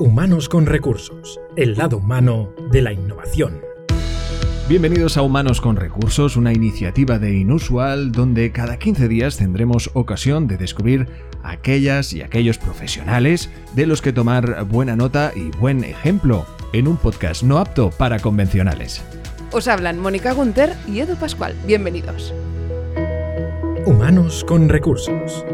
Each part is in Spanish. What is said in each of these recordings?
Humanos con Recursos, el lado humano de la innovación. Bienvenidos a Humanos con Recursos, una iniciativa de Inusual donde cada 15 días tendremos ocasión de descubrir aquellas y aquellos profesionales de los que tomar buena nota y buen ejemplo en un podcast no apto para convencionales. Os hablan Mónica Gunter y Edu Pascual. Bienvenidos. Humanos con Recursos.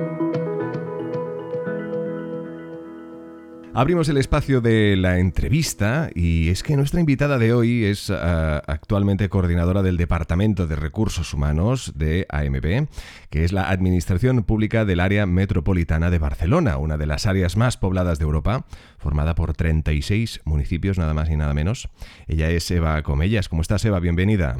Abrimos el espacio de la entrevista y es que nuestra invitada de hoy es ah, actualmente coordinadora del Departamento de Recursos Humanos de AMB, que es la Administración Pública del Área Metropolitana de Barcelona, una de las áreas más pobladas de Europa, formada por 36 municipios, nada más y nada menos. Ella es Eva Comellas. ¿Cómo estás, Eva? Bienvenida.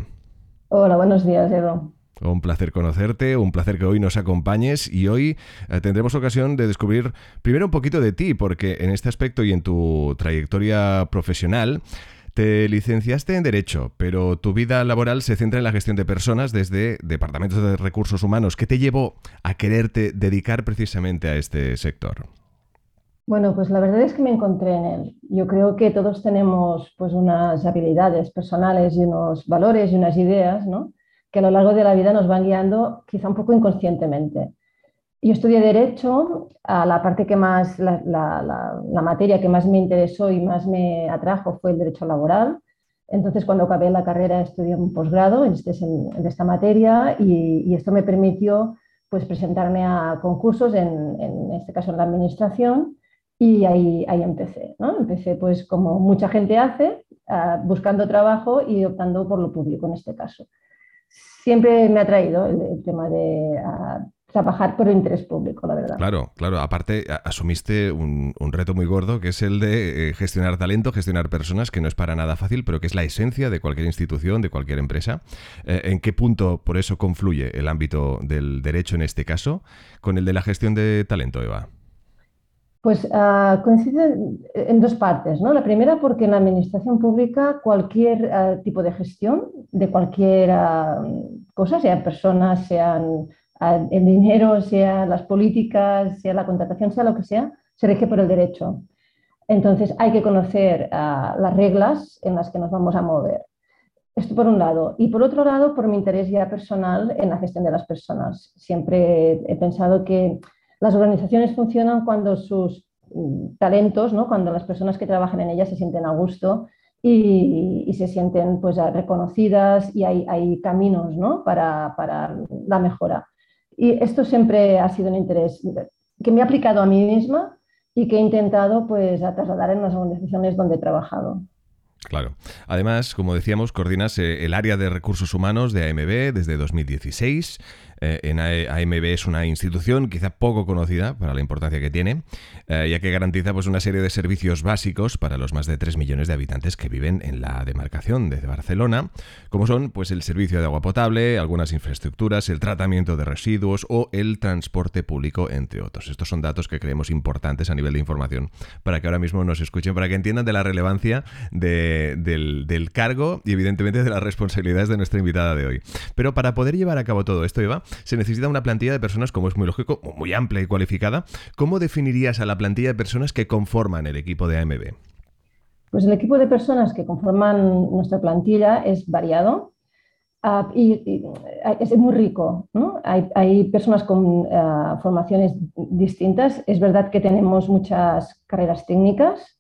Hola, buenos días, Edo. Un placer conocerte, un placer que hoy nos acompañes y hoy eh, tendremos ocasión de descubrir primero un poquito de ti, porque en este aspecto y en tu trayectoria profesional te licenciaste en Derecho, pero tu vida laboral se centra en la gestión de personas desde departamentos de recursos humanos. ¿Qué te llevó a quererte dedicar precisamente a este sector? Bueno, pues la verdad es que me encontré en él. Yo creo que todos tenemos pues unas habilidades personales y unos valores y unas ideas, ¿no? Que a lo largo de la vida nos van guiando quizá un poco inconscientemente. Yo estudié Derecho, a la parte que más, la, materia que más me interesó y más me atrajo fue el Derecho Laboral. Entonces, cuando acabé la carrera, estudié un posgrado en, este, en, esta materia y, esto me permitió pues, presentarme a concursos, en, en este caso en la administración, y ahí, ahí empecé. ¿no? Empecé, pues, como mucha gente hace, ah, buscando trabajo y optando por lo público en este caso siempre me ha traído el, tema de trabajar por el interés público, la verdad. Claro, claro. Aparte, asumiste un, reto muy gordo, que es el de eh, gestionar talento, gestionar personas, que no es para nada fácil, pero que es la esencia de cualquier institución, de cualquier empresa. Eh, ¿En qué punto, por eso, confluye el ámbito del derecho en este caso con el de la gestión de talento, Eva? Pues uh, coincide en dos partes. ¿no? La primera porque en la administración pública cualquier ah, tipo de gestión de cualquier ah, cosa, sean personas, sean el dinero, sea las políticas, sea la contratación, sea lo que sea, se rige por el derecho. Entonces hay que conocer las reglas en las que nos vamos a mover. Esto por un lado. Y por otro lado, por mi interés ya personal en la gestión de las personas. Siempre he pensado que las organizaciones funcionan cuando sus mm, talentos, ¿no? cuando las personas que trabajan en ellas se sienten a gusto y, se sienten pues, reconocidas y hay, caminos para, la mejora. Y esto siempre ha sido un interés que me he aplicado a mí misma y que he intentado pues, trasladar en las organizaciones donde he trabajado. Claro. Además, como decíamos, coordinas eh, el área de recursos humanos de AMB desde 2016. Eh, en AMB es una institución quizá poco conocida para la importancia que tiene, eh, ya que garantiza pues, una serie de servicios básicos para los más de 3 millones de habitantes que viven en la demarcación de Barcelona, como son pues, el servicio de agua potable, algunas infraestructuras, el tratamiento de residuos o el transporte público, entre otros. Estos son datos que creemos importantes a nivel de información para que ahora mismo nos escuchen, para que entiendan de la relevancia del, del cargo y evidentemente de las responsabilidades de nuestra invitada de hoy. Pero para poder llevar a cabo todo esto, Eva, se necesita una plantilla de personas, como es muy lógico, muy amplia y cualificada. ¿Cómo definirías a la plantilla de personas que conforman el equipo de AMB? Pues el equipo de personas que conforman nuestra plantilla es variado ah, y, es muy rico. Hay, personas con ah, formaciones distintas. Es verdad que tenemos muchas carreras técnicas,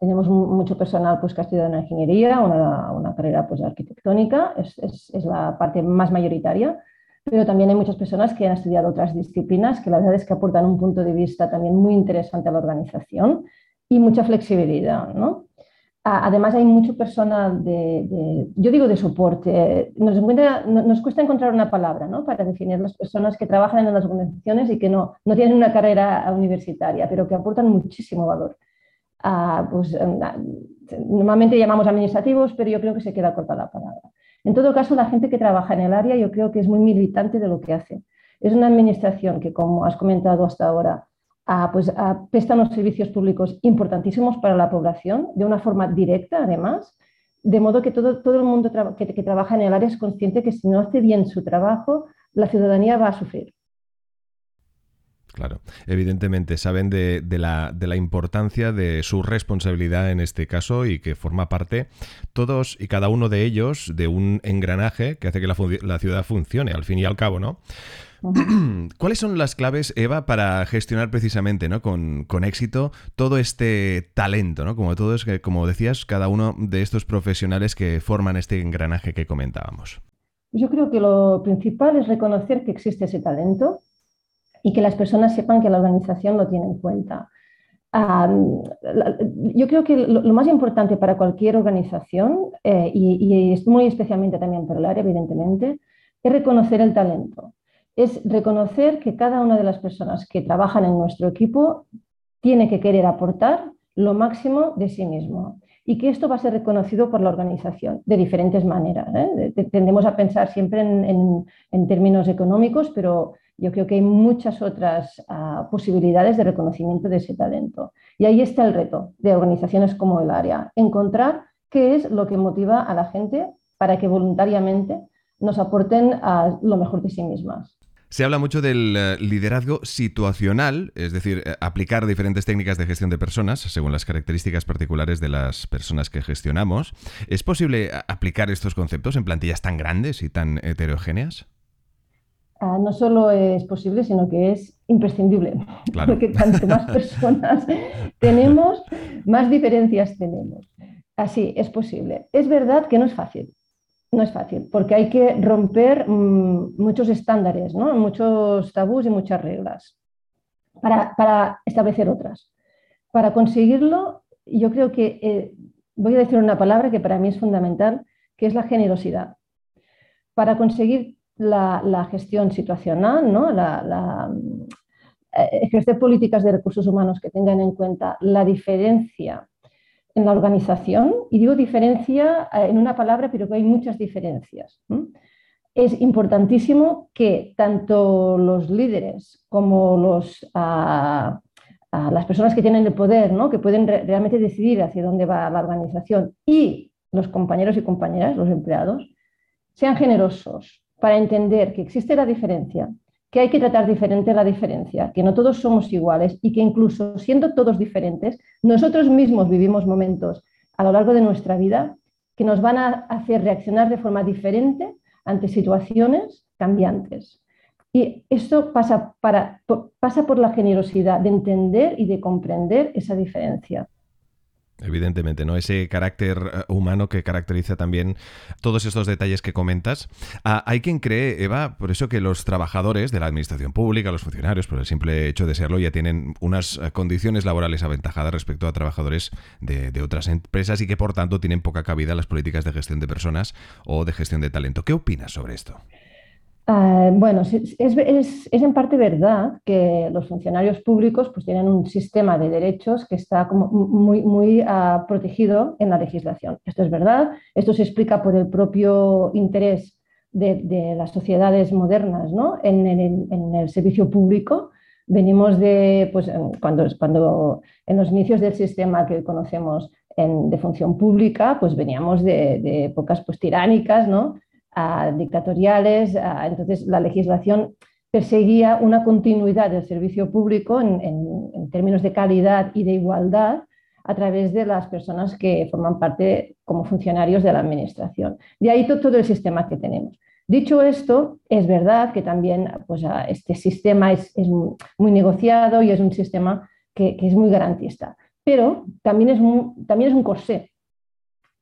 tenemos mucho personal pues, que ha estudiado en ingeniería, una, carrera pues, arquitectónica, es, la parte más mayoritaria, pero también hay muchas personas que han estudiado otras disciplinas que la verdad es que aportan un punto de vista también muy interesante a la organización y mucha flexibilidad. ¿no? Además hay mucho personal de, yo digo de soporte, nos, nos, cuesta encontrar una palabra ¿no? para definir las personas que trabajan en las organizaciones y que no, no tienen una carrera universitaria, pero que aportan muchísimo valor. pues, normalmente llamamos administrativos, pero yo creo que se queda corta la palabra. En todo caso, la gente que trabaja en el área yo creo que es muy militante de lo que hace. Es una administración que, como has comentado hasta ahora, pues, presta unos servicios públicos importantísimos para la población, de una forma directa además, de modo que todo, todo el mundo que, que trabaja en el área es consciente que si no hace bien su trabajo, la ciudadanía va a sufrir. Claro, evidentemente saben de, la, de, la, importancia de su responsabilidad en este caso y que forma parte todos y cada uno de ellos de un engranaje que hace que la, ciudad funcione, al fin y al cabo, ¿no? ¿Cuáles son las claves, Eva, para gestionar precisamente ¿no? con, con éxito todo este talento, ¿no? como todos, como decías, cada uno de estos profesionales que forman este engranaje que comentábamos? Yo creo que lo principal es reconocer que existe ese talento y que las personas sepan que la organización lo tiene en cuenta. yo creo que lo, más importante para cualquier organización, eh, y, es muy especialmente también para el área, evidentemente, es reconocer el talento. Es reconocer que cada una de las personas que trabajan en nuestro equipo tiene que querer aportar lo máximo de sí mismo y que esto va a ser reconocido por la organización de diferentes maneras. ¿eh? Tendemos a pensar siempre en, en términos económicos, pero yo creo que hay muchas otras ah, posibilidades de reconocimiento de ese talento. Y ahí está el reto de organizaciones como el área, encontrar qué es lo que motiva a la gente para que voluntariamente nos aporten a lo mejor de sí mismas. Se habla mucho del eh, liderazgo situacional, es decir, eh, aplicar diferentes técnicas de gestión de personas según las características particulares de las personas que gestionamos. ¿Es posible aplicar estos conceptos en plantillas tan grandes y tan heterogéneas? Ah, no solo es posible, sino que es imprescindible, porque cuanto más personas tenemos, más diferencias tenemos. Así, es posible. Es verdad que no es fácil, no es fácil, porque hay que romper mm, muchos estándares, ¿no? muchos tabús y muchas reglas para, establecer otras. Para conseguirlo, yo creo que eh, voy a decir una palabra que para mí es fundamental, que es la generosidad. Para conseguir la, gestión situacional, ¿no? la, eh, ejercer políticas de recursos humanos que tengan en cuenta la diferencia en la organización, y digo diferencia eh, en una palabra, pero que hay muchas diferencias. Es importantísimo que tanto los líderes como los, las personas que tienen el poder, ¿no? que pueden realmente decidir hacia dónde va la organización, y los compañeros y compañeras, los empleados, sean generosos, para entender que existe la diferencia, que hay que tratar diferente la diferencia, que no todos somos iguales y que incluso siendo todos diferentes, nosotros mismos vivimos momentos a lo largo de nuestra vida que nos van a hacer reaccionar de forma diferente ante situaciones cambiantes. Y esto pasa, pasa por la generosidad de entender y de comprender esa diferencia. Evidentemente, ¿no? Ese carácter eh, humano que caracteriza también todos estos detalles que comentas. Ah, hay quien cree, Eva, por eso que los trabajadores de la administración pública, los funcionarios, por el simple hecho de serlo, ya tienen unas eh, condiciones laborales aventajadas respecto a trabajadores de, de otras empresas y que por tanto tienen poca cabida las políticas de gestión de personas o de gestión de talento. ¿Qué opinas sobre esto? Ah, bueno, es, en parte verdad que los funcionarios públicos pues, tienen un sistema de derechos que está como muy, muy ah, protegido en la legislación. Esto es verdad, esto se explica por el propio interés de, las sociedades modernas ¿no? en, el, servicio público. Venimos de, pues, cuando, cuando en los inicios del sistema que conocemos de función pública, pues veníamos de, de épocas pues, tiránicas, ¿no? Dictatoriales. entonces, la legislación perseguía una continuidad del servicio público en, términos de calidad y de igualdad a través de las personas que forman parte como funcionarios de la administración. De ahí todo, el sistema que tenemos. Dicho esto, es verdad que también pues, este sistema es, muy negociado y es un sistema que, es muy garantista, pero también es, también es un corsé.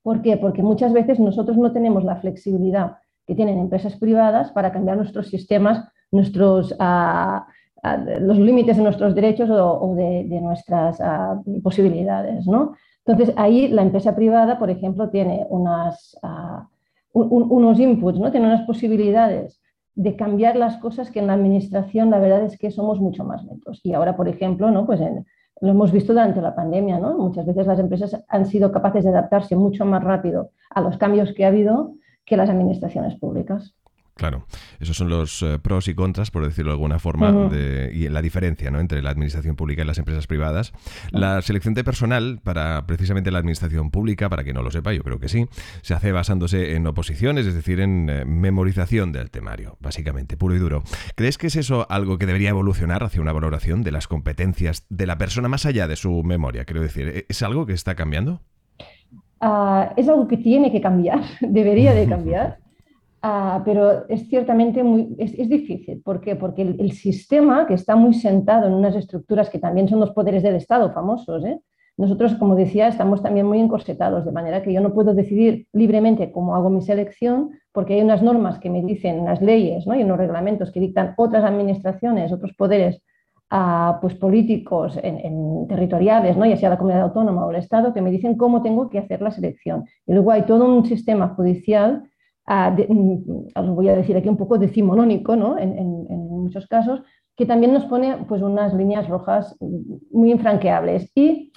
¿Por qué? Porque muchas veces nosotros no tenemos la flexibilidad que tienen empresas privadas para cambiar nuestros sistemas, nuestros, ah, ah, los límites de nuestros derechos o, de, nuestras ah, posibilidades. ¿no? Entonces, ahí la empresa privada, por ejemplo, tiene unos inputs, tiene unas posibilidades de cambiar las cosas que en la administración la verdad es que somos mucho más lentos. Y ahora, por ejemplo, ¿no? pues lo hemos visto durante la pandemia, ¿no? muchas veces las empresas han sido capaces de adaptarse mucho más rápido a los cambios que ha habido que las administraciones públicas. Claro, esos son los eh, pros y contras, por decirlo de alguna forma, y la diferencia ¿no? entre la administración pública y las empresas privadas. La selección de personal para precisamente la administración pública, para que no lo sepa, yo creo que sí, se hace basándose en oposiciones, es decir, en eh, memorización del temario, básicamente, puro y duro. ¿Crees que es eso algo que debería evolucionar hacia una valoración de las competencias de la persona más allá de su memoria? Quiero decir, ¿e-, ¿es algo que está cambiando? Ah, es algo que tiene que cambiar, debería de cambiar. Ah, pero es ciertamente muy es, difícil. ¿Por qué? Porque el, sistema, que está muy sentado en unas estructuras que también son los poderes del Estado famosos, ¿eh? nosotros, como decía, estamos también muy encorsetados, de manera que yo no puedo decidir libremente cómo hago mi selección, porque hay unas normas que me dicen, unas leyes ¿no? y unos reglamentos que dictan otras administraciones, otros poderes ah, pues políticos en, territoriales, ¿no? ya sea la comunidad autónoma o el Estado, que me dicen cómo tengo que hacer la selección. Y luego hay todo un sistema judicial Mm, os voy a decir aquí un poco decimonónico, ¿no? en, muchos casos, que también nos pone pues, unas líneas rojas muy infranqueables y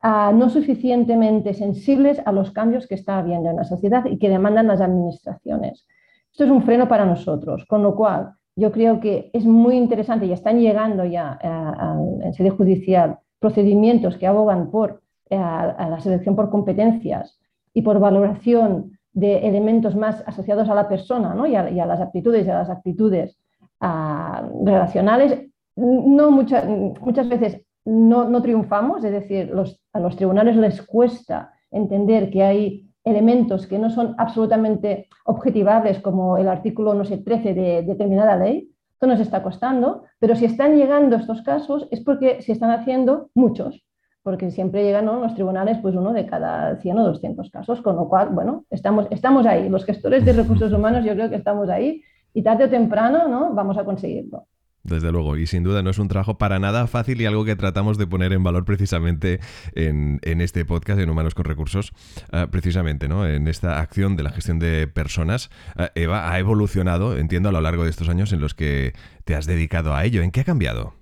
ah, no suficientemente sensibles a los cambios que está habiendo en la sociedad y que demandan las administraciones. Esto es un freno para nosotros, con lo cual yo creo que es muy interesante y están llegando ya eh, en sede judicial procedimientos que abogan por eh, a la selección por competencias y por valoración de elementos más asociados a la persona ¿no? y, a, las aptitudes y a las actitudes ah, relacionales, no muchas muchas veces no, no, triunfamos, es decir, a los tribunales les cuesta entender que hay elementos que no son absolutamente objetivables, como el artículo, no sé, 13 de determinada ley. Esto nos está costando, pero si están llegando estos casos es porque se están haciendo muchos porque siempre llegan a los tribunales pues uno de cada 100 o 200 casos, con lo cual, bueno, estamos, estamos ahí. Los gestores de recursos humanos yo creo que estamos ahí y tarde o temprano ¿no? vamos a conseguirlo. Desde luego, y sin duda no es un trabajo para nada fácil y algo que tratamos de poner en valor precisamente en, este podcast en Humanos con Recursos, ah, precisamente, ¿no? En esta acción de la gestión de personas. Ah, Eva, ha evolucionado, entiendo, a lo largo de estos años en los que te has dedicado a ello. ¿En qué ha cambiado?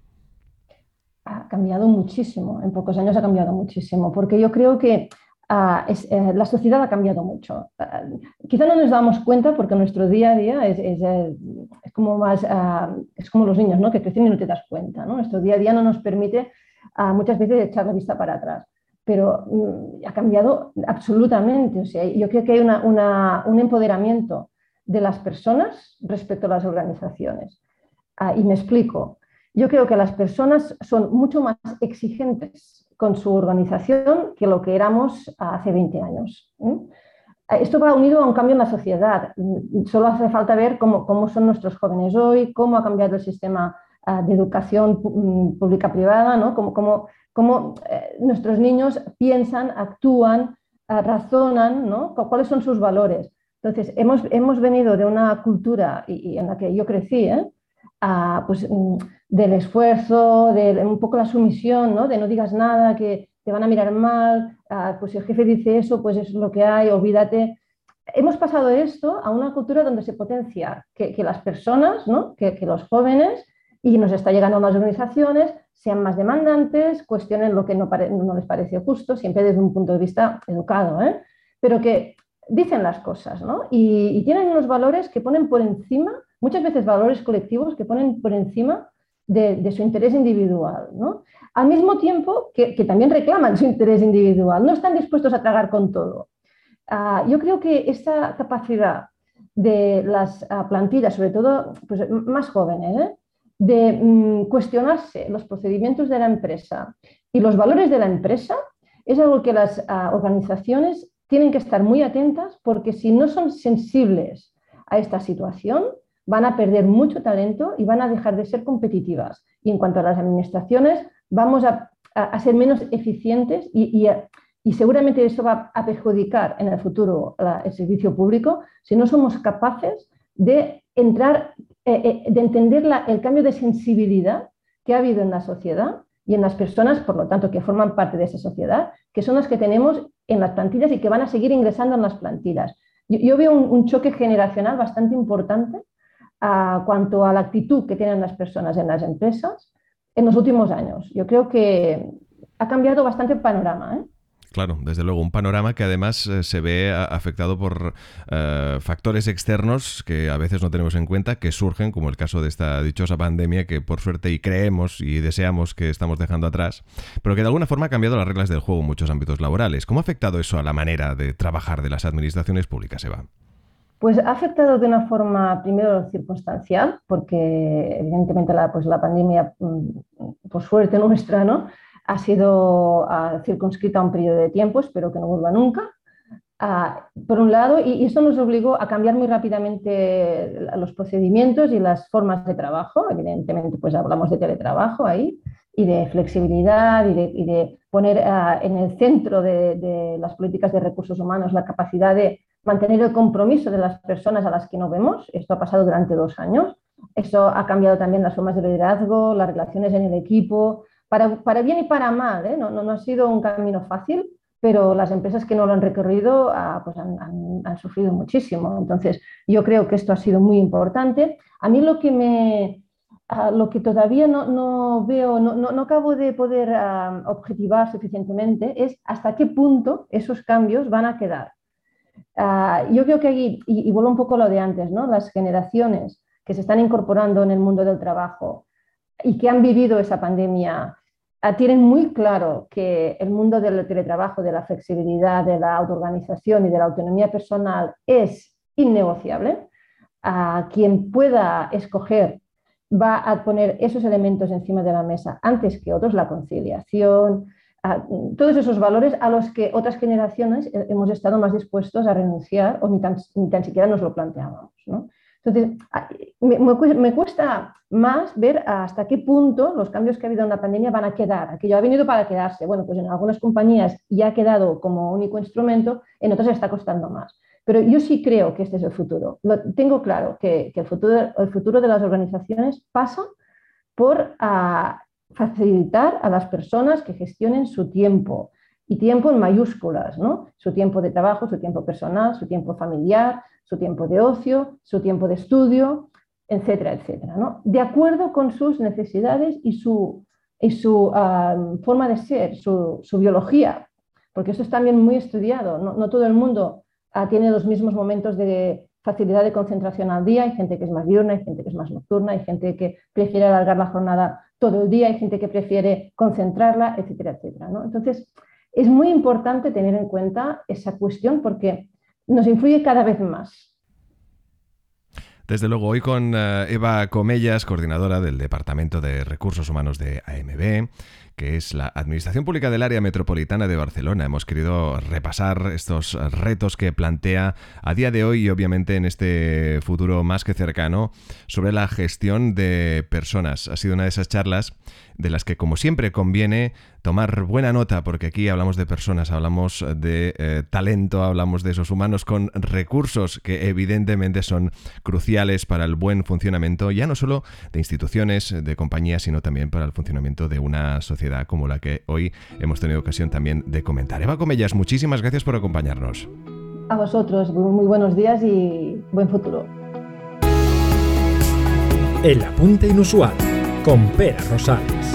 Ha cambiado muchísimo, en pocos años ha cambiado muchísimo, porque yo creo que ah, eh, la sociedad ha cambiado mucho. Ah, quizá no nos damos cuenta porque nuestro día a día es, eh, como, más, ah, es como los niños ¿no? que crecen y no te das cuenta. Nuestro día a día no nos permite muchas veces echar la vista para atrás, pero mm, ha cambiado absolutamente. O sea, yo creo que hay un empoderamiento de las personas respecto a las organizaciones. y me explico. Yo creo que las personas son mucho más exigentes con su organización que lo que éramos hace 20 años. Esto va unido a un cambio en la sociedad. Solo hace falta ver cómo, son nuestros jóvenes hoy, cómo ha cambiado el sistema ah, de educación mm, pública-privada, ¿no? cómo, eh, nuestros niños piensan, actúan, ah, razonan, ¿no? cuáles son sus valores. Entonces, hemos, hemos venido de una cultura y, en la que yo crecí, ¿eh? pues, mm, del esfuerzo, de un poco la sumisión, ¿no? de no digas nada, que te van a mirar mal, pues si el jefe dice eso, pues es lo que hay, olvídate. Hemos pasado esto a una cultura donde se potencia que, las personas, ¿no? que, los jóvenes, y nos está llegando a más organizaciones, sean más demandantes, cuestionen lo que no, les parece justo, siempre desde un punto de vista educado, ¿eh? pero que dicen las cosas ¿no? y tienen unos valores que ponen por encima muchas veces valores colectivos que ponen por encima de, su interés individual. ¿no? Al mismo tiempo que, también reclaman su interés individual, no están dispuestos a tragar con todo. Ah, yo creo que esa capacidad de las ah, plantillas, sobre todo pues, más jóvenes, ¿eh? de mm, cuestionarse los procedimientos de la empresa y los valores de la empresa, es algo que las ah, organizaciones tienen que estar muy atentas porque si no son sensibles a esta situación, van a perder mucho talento y van a dejar de ser competitivas. Y en cuanto a las administraciones, vamos a, ser menos eficientes y, seguramente eso va a perjudicar en el futuro el servicio público si no somos capaces de entrar, eh, eh, de entender el cambio de sensibilidad que ha habido en la sociedad y en las personas, por lo tanto, que forman parte de esa sociedad, que son las que tenemos en las plantillas y que van a seguir ingresando en las plantillas. Yo, veo un, choque generacional bastante importante cuanto a la actitud que tienen las personas en las empresas en los últimos años. Yo creo que ha cambiado bastante el panorama. ¿eh? Claro, desde luego, un panorama que además eh, se ve afectado por eh, factores externos que a veces no tenemos en cuenta, que surgen, como el caso de esta dichosa pandemia que por suerte y creemos y deseamos que estamos dejando atrás, pero que de alguna forma ha cambiado las reglas del juego en muchos ámbitos laborales. ¿Cómo ha afectado eso a la manera de trabajar de las administraciones públicas, Eva? Pues ha afectado de una forma, primero, circunstancial, porque evidentemente la, pues la pandemia, mm, por suerte nuestra, ¿no? ha sido circunscrita a un periodo de tiempo, espero que no vuelva nunca. Ah, por un lado, y, esto nos obligó a cambiar muy rápidamente los procedimientos y las formas de trabajo. Evidentemente, pues hablamos de teletrabajo ahí y de flexibilidad y de, poner ah, en el centro de, las políticas de recursos humanos la capacidad de mantener el compromiso de las personas a las que no vemos. Esto ha pasado durante dos años. Eso ha cambiado también las formas de liderazgo, las relaciones en el equipo, para, bien y para mal. ¿eh? No, no, ha sido un camino fácil, pero las empresas que no lo han recorrido ah, pues han, sufrido muchísimo. Entonces, yo creo que esto ha sido muy importante. A mí lo que me... Ah, lo que todavía no, veo, no, acabo de poder ah, objetivar suficientemente es hasta qué punto esos cambios van a quedar. Yo creo que aquí, y, y, vuelvo un poco a lo de antes, ¿no? las generaciones que se están incorporando en el mundo del trabajo y que han vivido esa pandemia Ah, tienen muy claro que el mundo del teletrabajo, de la flexibilidad, de la autoorganización y de la autonomía personal es innegociable. A quien pueda escoger va a poner esos elementos encima de la mesa antes que otros, la conciliación, todos esos valores a los que otras generaciones hemos estado más dispuestos a renunciar o ni tan, ni tan siquiera nos lo planteábamos. ¿no? Entonces, me, cuesta más ver hasta qué punto los cambios que ha habido en la pandemia van a quedar. Aquello ha venido para quedarse. Bueno, pues en algunas compañías ya ha quedado como único instrumento, en otras está costando más. Pero yo sí creo que este es el futuro. Lo, tengo claro que, el, futuro, el futuro de las organizaciones pasa por ah, facilitar a las personas que gestionen su tiempo, y tiempo en mayúsculas, ¿no? Su tiempo de trabajo, su tiempo personal, su tiempo familiar, su tiempo de ocio, su tiempo de estudio, etcétera, etcétera, ¿no? De acuerdo con sus necesidades y su, y su forma de ser, su, biología, porque esto es también muy estudiado, no, todo el mundo ah, tiene los mismos momentos de facilidad de concentración al día, hay gente que es más diurna, hay gente que es más nocturna, hay gente que prefiere alargar la jornada todo el día, hay gente que prefiere concentrarla, etcétera, etcétera, ¿no? Entonces, es muy importante tener en cuenta esa cuestión porque nos influye cada vez más. Desde luego, hoy con eh, Eva Comellas, coordinadora del Departamento de Recursos Humanos de AMB, que es la Administración Pública del Área Metropolitana de Barcelona. Hemos querido repasar estos retos que plantea a día de hoy y obviamente en este futuro más que cercano sobre la gestión de personas. Ha sido una de esas charlas de las que como siempre conviene tomar buena nota, porque aquí hablamos de personas, hablamos de eh, talento, hablamos de esos humanos con recursos que evidentemente son cruciales para el buen funcionamiento, ya no solo de instituciones, de compañías, sino también para el funcionamiento de una sociedad como la que hoy hemos tenido ocasión también de comentar. Eva Comellas, muchísimas gracias por acompañarnos. A vosotros, muy buenos días y buen futuro. El apunte inusual con Pera Rosales.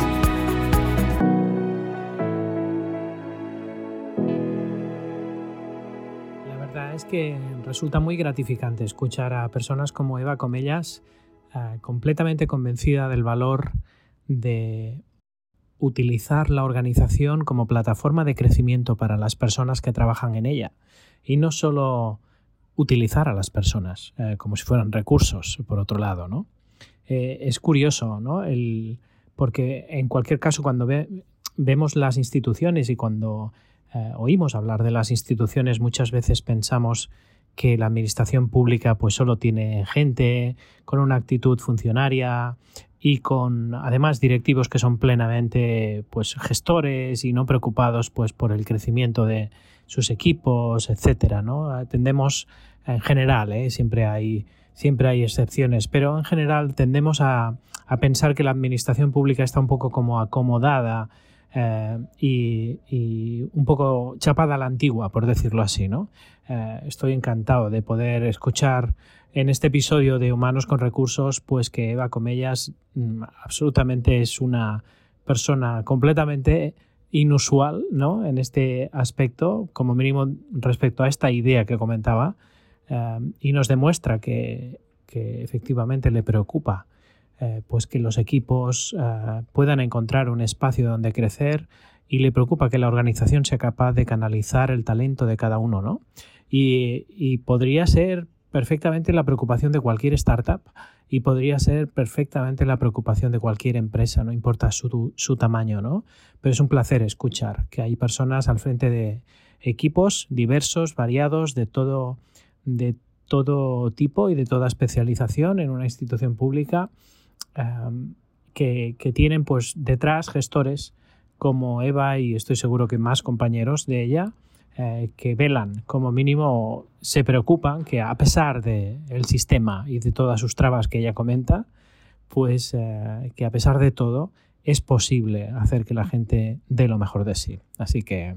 La verdad es que resulta muy gratificante escuchar a personas como Eva Comellas eh, completamente convencida del valor de utilizar la organización como plataforma de crecimiento para las personas que trabajan en ella y no solo utilizar a las personas eh, como si fueran recursos, por otro lado, ¿no? Eh, es curioso, ¿no? El, porque en cualquier caso, cuando vemos las instituciones y cuando eh, oímos hablar de las instituciones, muchas veces pensamos que la administración pública pues solo tiene gente con una actitud funcionaria y con además directivos que son plenamente pues gestores y no preocupados pues por el crecimiento de sus equipos, etcétera, ¿no? Tendemos en general, ¿eh? siempre hay siempre hay excepciones, pero en general tendemos a, pensar que la administración pública está un poco como acomodada eh, y, un poco chapada a la antigua, por decirlo así. ¿no? Eh, estoy encantado de poder escuchar en este episodio de Humanos con Recursos, pues que Eva Comellas mm, absolutamente es una persona completamente inusual ¿no? en este aspecto, como mínimo respecto a esta idea que comentaba, eh, y nos demuestra que efectivamente le preocupa eh, pues que los equipos eh, puedan encontrar un espacio donde crecer y le preocupa que la organización sea capaz de canalizar el talento de cada uno, ¿no? Y, y podría ser perfectamente la preocupación de cualquier startup y podría ser perfectamente la preocupación de cualquier empresa, no importa su, su, tamaño, ¿no? Pero es un placer escuchar que hay personas al frente de equipos diversos, variados, de todo, de todo tipo y de toda especialización en una institución pública que, tienen pues detrás gestores como Eva y estoy seguro que más compañeros de ella eh, que velan, como mínimo se preocupan que a pesar del el sistema y de todas sus trabas que ella comenta, pues eh, que a pesar de todo es posible hacer que la gente dé lo mejor de sí. Así que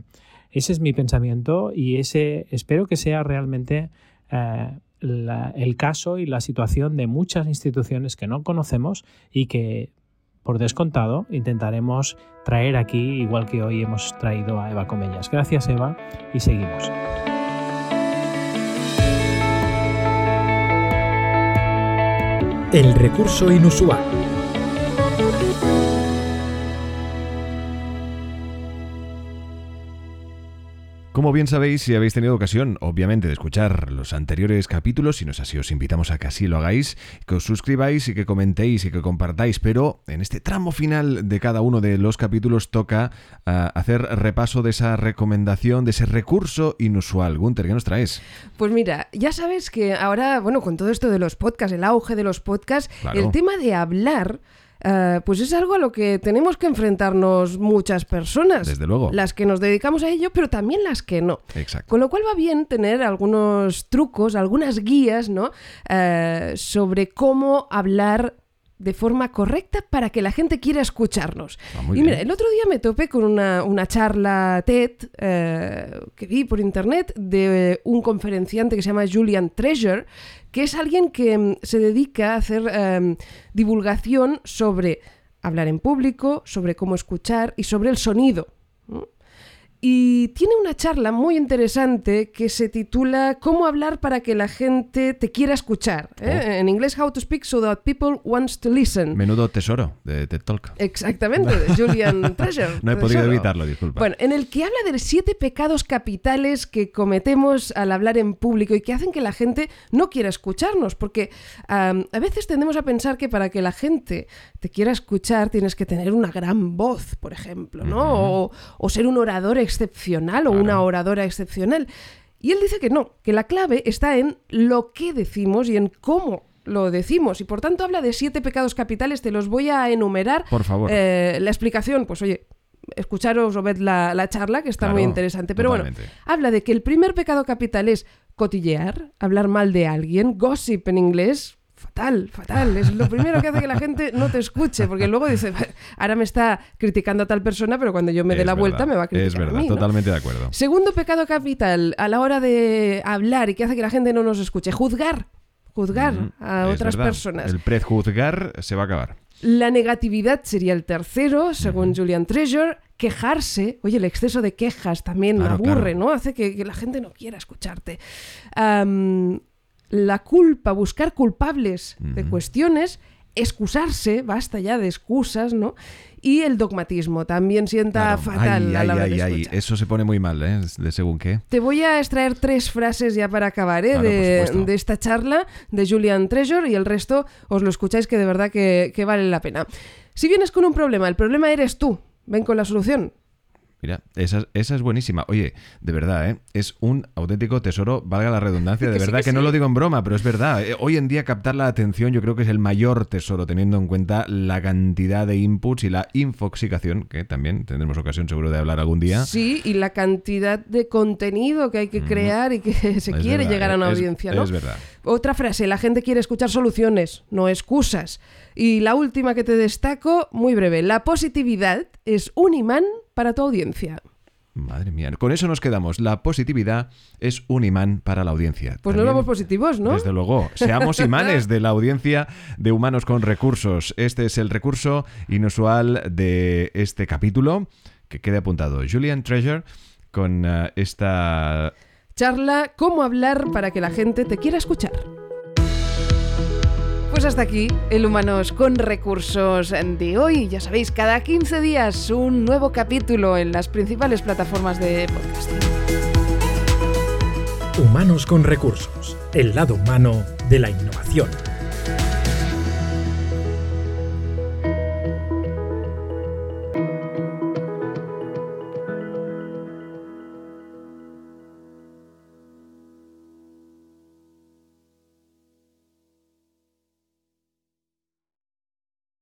ese es mi pensamiento y ese espero que sea realmente eh, el caso y la situación de muchas instituciones que no conocemos y que por descontado, intentaremos traer aquí, igual que hoy hemos traído a Eva Comellas. Gracias, Eva, y seguimos. El recurso inusual. Como bien sabéis, si habéis tenido ocasión, obviamente, de escuchar los anteriores capítulos, si no es así, os invitamos a que así lo hagáis, que os suscribáis y que comentéis y que compartáis, pero en este tramo final de cada uno de los capítulos toca uh, hacer repaso de esa recomendación, de ese recurso inusual. Gunter, ¿qué nos traes? Pues mira, ya sabes que ahora, bueno, con todo esto de los podcasts, el auge de los podcasts, claro. el tema de hablar... Uh, pues es algo a lo que tenemos que enfrentarnos muchas personas. Desde luego. Las que nos dedicamos a ello, pero también las que no. Exacto. Con lo cual va bien tener algunos trucos, algunas guías, ¿no? Uh, sobre cómo hablar de forma correcta para que la gente quiera escucharnos. Ah, y mira, el otro día me topé con una, una charla TED eh, que vi por internet de un conferenciante que se llama Julian Treasure, que es alguien que mm, se dedica a hacer eh, divulgación sobre hablar en público, sobre cómo escuchar y sobre el sonido. Y tiene una charla muy interesante que se titula Cómo hablar para que la gente te quiera escuchar. ¿eh? Oh. En inglés, How to Speak so that people wants to listen. Menudo tesoro de TED Talk. Exactamente, de Julian Treasure. no he podido evitarlo, disculpa. Bueno, en el que habla de siete pecados capitales que cometemos al hablar en público y que hacen que la gente no quiera escucharnos. Porque um, a veces tendemos a pensar que para que la gente te quiera escuchar tienes que tener una gran voz, por ejemplo, ¿no? Uh -huh. o, o ser un orador excepcional o Claro. una oradora excepcional. Y él dice que no, que la clave está en lo que decimos y en cómo lo decimos. Y por tanto habla de siete pecados capitales, te los voy a enumerar. Por favor. Eh, la explicación, pues oye, escucharos o ved la, la charla, que está Claro, muy interesante. Pero totalmente. bueno, habla de que el primer pecado capital es cotillear, hablar mal de alguien, gossip en inglés. Fatal, fatal. Es lo primero que hace que la gente no te escuche, porque luego dice, ahora me está criticando a tal persona, pero cuando yo me dé la verdad, vuelta me va a criticar Es verdad, a mí, ¿no? totalmente de acuerdo. Segundo pecado capital a la hora de hablar y que hace que la gente no nos escuche, juzgar. Juzgar Mm, a es otras verdad. personas. El prejuzgar se va a acabar. La negatividad sería el tercero, según Julian Treasure. Quejarse, oye, el exceso de quejas también Claro, aburre, claro. ¿no? Hace que, que la gente no quiera escucharte. La culpa, buscar culpables de cuestiones, excusarse, basta ya de excusas, ¿no? Y el dogmatismo también sienta Claro. fatal Ay, a la hora ay, de ay. escuchar. Eso se pone muy mal, ¿eh? De según qué. Te voy a extraer tres frases ya para acabar ¿eh? Claro, de, esta charla de Julian Treasure y el resto os lo escucháis que de verdad que, que vale la pena. Si vienes con un problema, el problema eres tú. Ven con la solución. Mira, esa, esa es buenísima. Oye, de verdad, ¿eh? Es un auténtico tesoro, valga la redundancia, de Que sí, verdad que no lo digo en broma, pero es verdad. Eh, Hoy en día captar la atención yo creo que es el mayor tesoro, teniendo en cuenta la cantidad de inputs y la infoxicación, que también tendremos ocasión seguro de hablar algún día. Sí, y la cantidad de contenido que hay que crear y que se Es quiere verdad, llegar a una es- audiencia, ¿no? Es verdad. Otra frase, la gente quiere escuchar soluciones, no excusas. Y la última que te destaco, muy breve, la positividad es un imán para tu audiencia. Madre mía, con eso nos quedamos. La positividad es un imán para la audiencia. Pues nos vamos positivos, ¿no? Desde luego. Seamos imanes de la audiencia de Humanos con Recursos. Este es el recurso inusual de este capítulo que quede apuntado. Julian Treasure con uh, esta charla Cómo hablar para que la gente te quiera escuchar. Pues hasta aquí el Humanos con Recursos de hoy. Ya sabéis, cada 15 días un nuevo capítulo en las principales plataformas de podcasting. Humanos con Recursos, el lado humano de la innovación.